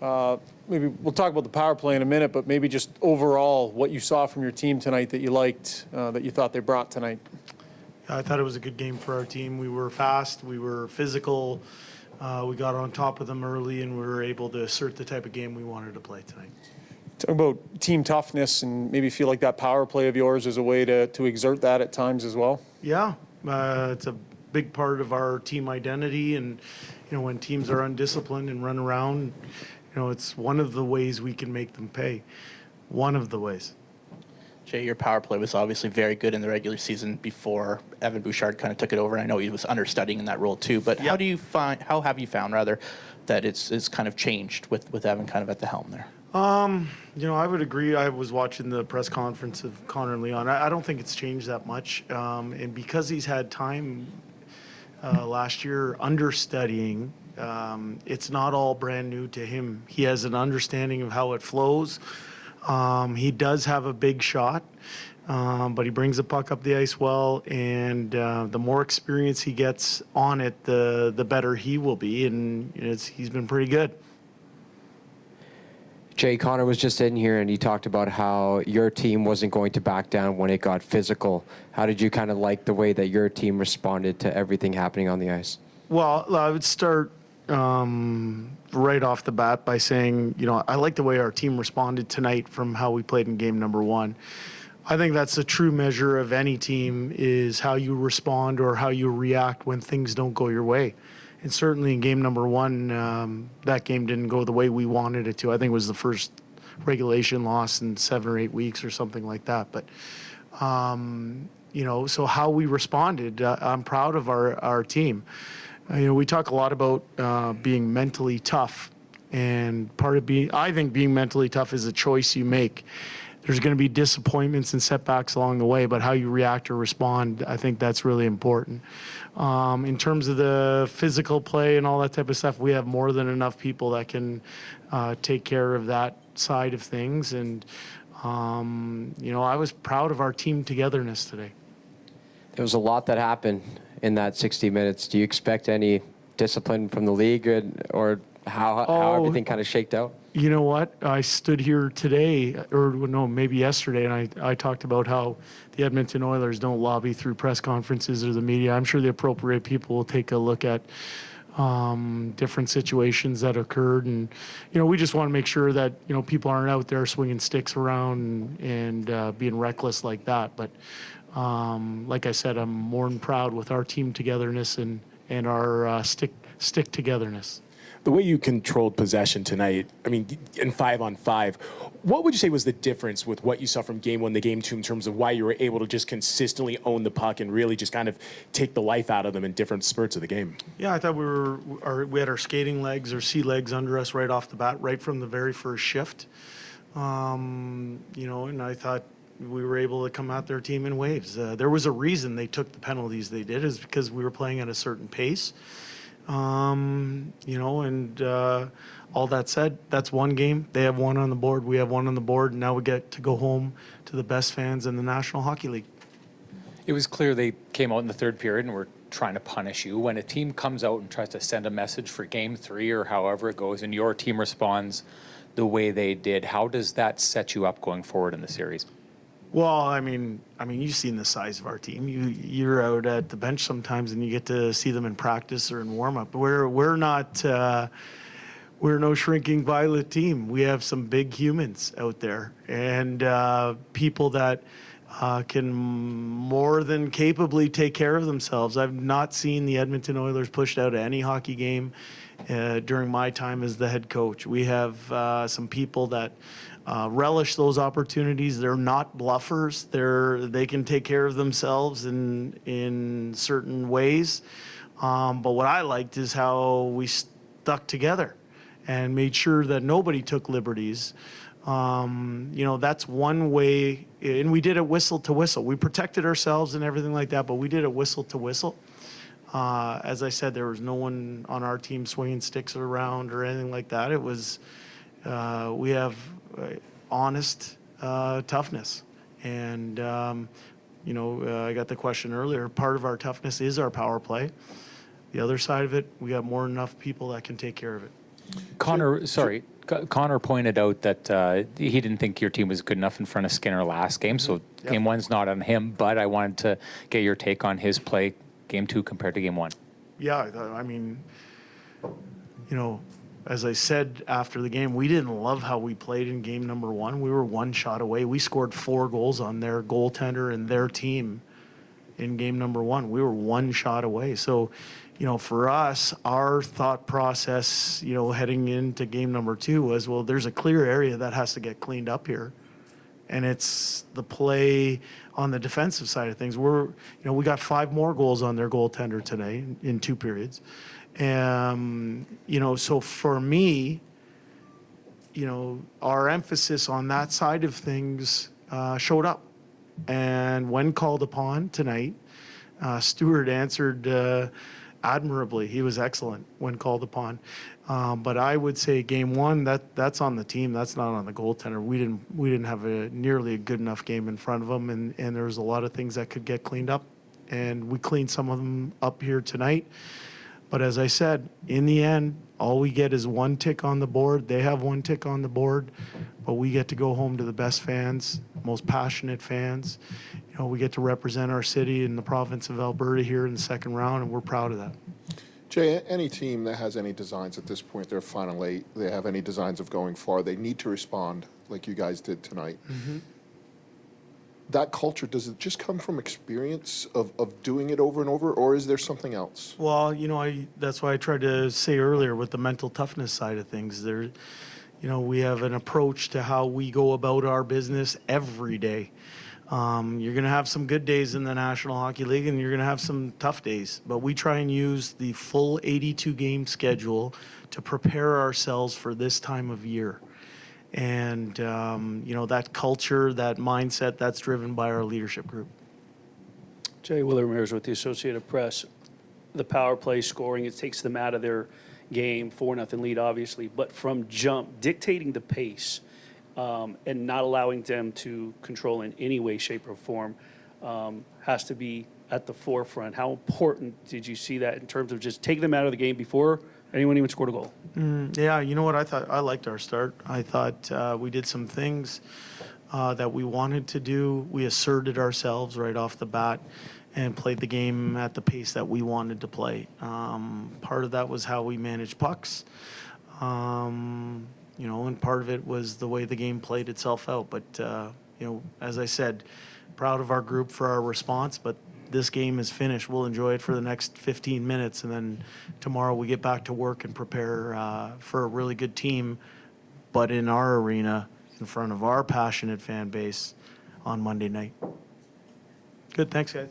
Uh, Maybe, we'll talk about the power play in a minute, but maybe just overall, what you saw from your team tonight that you liked, uh, that you thought they brought tonight. I thought it was a good game for our team. We were fast, we were physical, uh, we got on top of them early, and we were able to assert the type of game we wanted to play tonight. Talk about team toughness and maybe feel like that power play of yours is a way to, to exert that at times as well. Yeah, uh, it's a big part of our team identity, and you know when teams are undisciplined and run around, you know it's one of the ways we can make them pay. One of the ways. Jay, your power play was obviously very good in the regular season before Evan Bouchard kind of took it over. And I know he was understudying in that role too. But Yeah. how do you find? How have you found rather that it's it's kind of changed with with Evan kind of at the helm there? You know, I would agree. I was watching the press conference of Connor and Leon. I, I don't think it's changed that much. Um, and because he's had time uh, last year understudying, um, it's not all brand new to him. He has an understanding of how it flows. Um, he does have a big shot, um, but he brings the puck up the ice well. And uh, the more experience he gets on it, the the better he will be. And it's, he's been pretty good. Jay Connor was just in here and he talked about how your team wasn't going to back down when it got physical. How did you kind of like the way that your team responded to everything happening on the ice? Well, I would start um, right off the bat by saying, you know, I like the way our team responded tonight from how we played in game number one. I think that's a true measure of any team is how you respond or how you react when things don't go your way. And certainly in game number one, um, that game didn't go the way we wanted it to. I think it was the first regulation loss in seven or eight weeks or something like that. But um, you know, so how we responded, uh, I'm proud of our, our team. Uh, you know, we talk a lot about uh, being mentally tough, and part of being, I think being mentally tough is a choice you make. There's going to be disappointments and setbacks along the way, but how you react or respond, I think that's really important. Um, in terms of the physical play and all that type of stuff, we have more than enough people that can uh, take care of that side of things. And, um, you know, I was proud of our team togetherness today. There was a lot that happened in that 60 minutes. Do you expect any discipline from the league and- or how, how Oh. everything kind of shaked out? You know what? I stood here today, or no, maybe yesterday, and I, I talked about how the Edmonton Oilers don't lobby through press conferences or the media. I'm sure the appropriate people will take a look at um, different situations that occurred, and you know, we just want to make sure that you know people aren't out there swinging sticks around and, and uh, being reckless like that. But um, like I said, I'm more than proud with our team togetherness and and our uh, stick stick togetherness. the way you controlled possession tonight, I mean, in five on five, what would you say was the difference with what you saw from game one to game two in terms of why you were able to just consistently own the puck and really just kind of take the life out of them in different spurts of the game? Yeah, I thought we were, our, we had our skating legs or sea legs under us right off the bat, right from the very first shift. Um, you know, and I thought we were able to come out their team in waves. Uh, there was a reason they took the penalties they did, is because we were playing at a certain pace. Um, you know, and uh, all that said, that's one game. They have one on the board. We have one on the board. And now we get to go home to the best fans in the National Hockey League. It was clear they came out in the third period and were trying to punish you. When a team comes out and tries to send a message for game three or however it goes, and your team responds the way they did, how does that set you up going forward in the series? Well, I mean, I mean, you've seen the size of our team. You you're out at the bench sometimes, and you get to see them in practice or in warm up. We're we're not uh, we're no shrinking violet team. We have some big humans out there, and uh, people that uh, can more than capably take care of themselves. I've not seen the Edmonton Oilers pushed out of any hockey game uh, during my time as the head coach. We have uh, some people that uh, relish those opportunities. They're not bluffers. They're they can take care of themselves in in certain ways. Um, but what I liked is how we stuck together and made sure that nobody took liberties. Um, you know, that's one way, and we did it whistle to whistle. We protected ourselves and everything like that, but we did it whistle to whistle. Uh, as I said, there was no one on our team swinging sticks around or anything like that. It was, uh, we have uh, honest uh, toughness. And, um, you know, uh, I got the question earlier. Part of our toughness is our power play. The other side of it, we got more than enough people that can take care of it. Connor, sorry, Co- Connor pointed out that uh, he didn't think your team was good enough in front of Skinner last game, so Yep. game one's not on him. But I wanted to get your take on his play, game two compared to game one. Yeah, I mean, you know, as I said after the game, we didn't love how we played in game number one. We were one shot away. We scored four goals on their goaltender and their team in game number one. We were one shot away. So, you know, for us, our thought process, you know, heading into game number two was, well, there's a clear area that has to get cleaned up here and it's the play on the defensive side of things. We're, you know, we got five more goals on their goaltender today in, two periods. Um, you know, so for me, you know, our emphasis on that side of things uh, showed up. And when called upon tonight, uh, Stuart answered uh, admirably. He was excellent when called upon. Um, but I would say game one, that that's on the team. That's not on the goaltender. We didn't we didn't have a nearly a good enough game in front of them, and and there was a lot of things that could get cleaned up, and we cleaned some of them up here tonight. But as I said, in the end, all we get is one tick on the board. They have one tick on the board, but we get to go home to the best fans, most passionate fans. You know, we get to represent our city and the province of Alberta here in the second round, and we're proud of that. Jay, any team that has any designs at this point, they're final eight, they have any designs of going far, they need to respond like you guys did tonight. Mm-hmm. That culture, does it just come from experience of, of doing it over and over, or is there something else? Well, you know, I, that's why I tried to say earlier with the mental toughness side of things. There, you know, we have an approach to how we go about our business every day. Um, you're going to have some good days in the National Hockey League, and you're going to have some tough days. But we try and use the full 82 game schedule to prepare ourselves for this time of year. And um, you know that culture, that mindset, that's driven by our leadership group. Jay Willer Ramirez with the Associated Press. The power play scoring, it takes them out of their game, four nothing lead, obviously, but from jump, dictating the pace um, and not allowing them to control in any way, shape, or form um, has to be at the forefront. How important did you see that in terms of just taking them out of the game before anyone even scored a goal? Yeah, you know what? I thought I liked our start. I thought uh, we did some things uh, that we wanted to do. We asserted ourselves right off the bat and played the game at the pace that we wanted to play. Um, part of that was how we managed pucks. Um, you know, and part of it was the way the game played itself out. But uh, you know, as I said, proud of our group for our response. But this game is finished. We'll enjoy it for the next 15 minutes, and then tomorrow we get back to work and prepare uh, for a really good team, but in our arena, in front of our passionate fan base on Monday night. Good, thanks, guys.